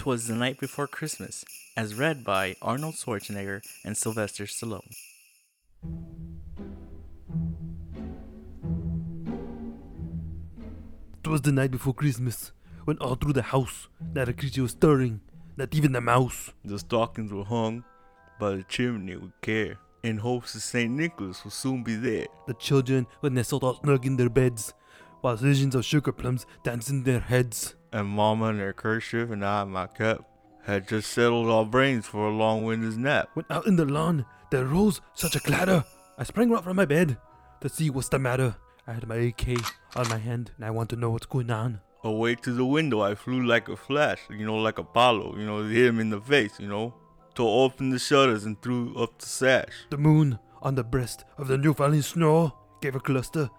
'Twas the Night Before Christmas, as read by Arnold Schwarzenegger and Sylvester Stallone. Twas the night before Christmas, when all through the house not a creature was stirring, not even a mouse. The stockings were hung by the chimney with care, in hopes that St. Nicholas will soon be there. The children were nestled all snug in their beds, while visions of sugar plums danced in their heads. And Mama in her kerchief and I in my cap had just settled our brains for a long winter's nap. When out in the lawn there rose such a clatter, I sprang right from my bed to see what's the matter. I had my AK on my hand, and I want to know what's going on. Away to the window, I flew like a flash, you know, like Apollo, you know, hit him in the face, you know. Tore open the shutters and threw up the sash. The moon on the breast of the new falling snow gave a cluster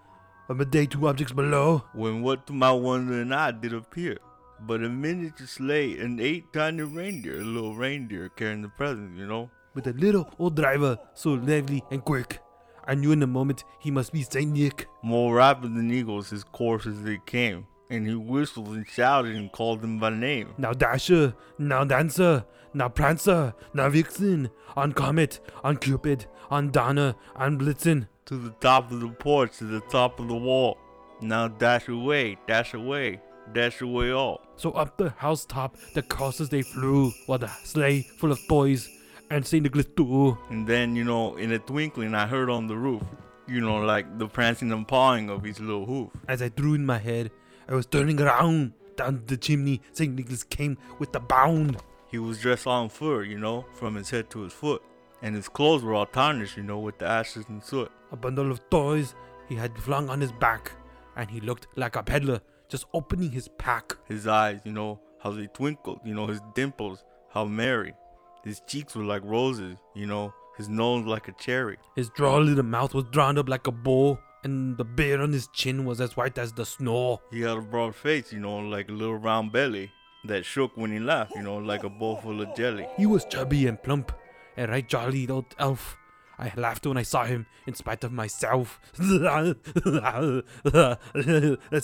of day two objects below. When what to my wonder and eye did appear, but a miniature sleigh and eight tiny reindeer, a little reindeer carrying the presents, you know. With a little old driver so lively and quick. I knew in a moment he must be Saint Nick. More rapid than eagles, his course as they came, and he whistled and shouted and called them by name. Now Dasher, now Dancer, now Prancer, now Vixen, on Comet, on Cupid, on Donner, on Blitzen. To the top of the porch, to the top of the wall. Now dash away, dash away, dash away all. So up the housetop the coursers they flew, while the sleigh full of toys, and Saint Nicholas too. And then, you know, in a twinkling, I heard on the roof, you know, like the prancing and pawing of his little hoof. As I threw in my head, I was turning around. Down the chimney, Saint Nicholas came with a bound. He was dressed all in fur, you know, from his head to his foot. And his clothes were all tarnished, you know, with the ashes and soot. A bundle of toys he had flung on his back, and he looked like a peddler just opening his pack. His eyes, you know, how they twinkled, you know, his dimples, how merry. His cheeks were like roses, you know, his nose like a cherry. His droll little mouth was drawn up like a bow, and the beard on his chin was as white as the snow. He had a broad face, you know, like a little round belly that shook when he laughed, you know, like a bowl full of jelly. He was chubby and plump, a right jolly old elf. I laughed when I saw him, in spite of myself. That's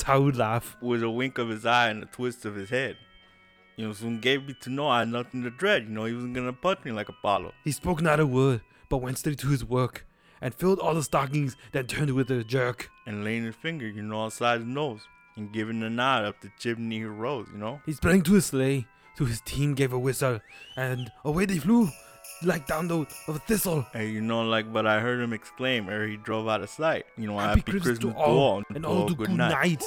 how we laugh. With a wink of his eye and a twist of his head. You know, soon gave me to know I had nothing to dread. You know, he wasn't gonna punch me like Apollo. He spoke not a word, but went straight to his work, and filled all the stockings, then turned with a jerk. And laying his finger, you know, outside his nose. And giving a nod up the chimney he rose, you know. He sprang to his sleigh, to his team gave a whistle, and away they flew, like down the of a thistle. And you know, like, but I heard him exclaim ere he drove out of sight. You know, Happy happy, Christmas Christmas, to all, and all the good night.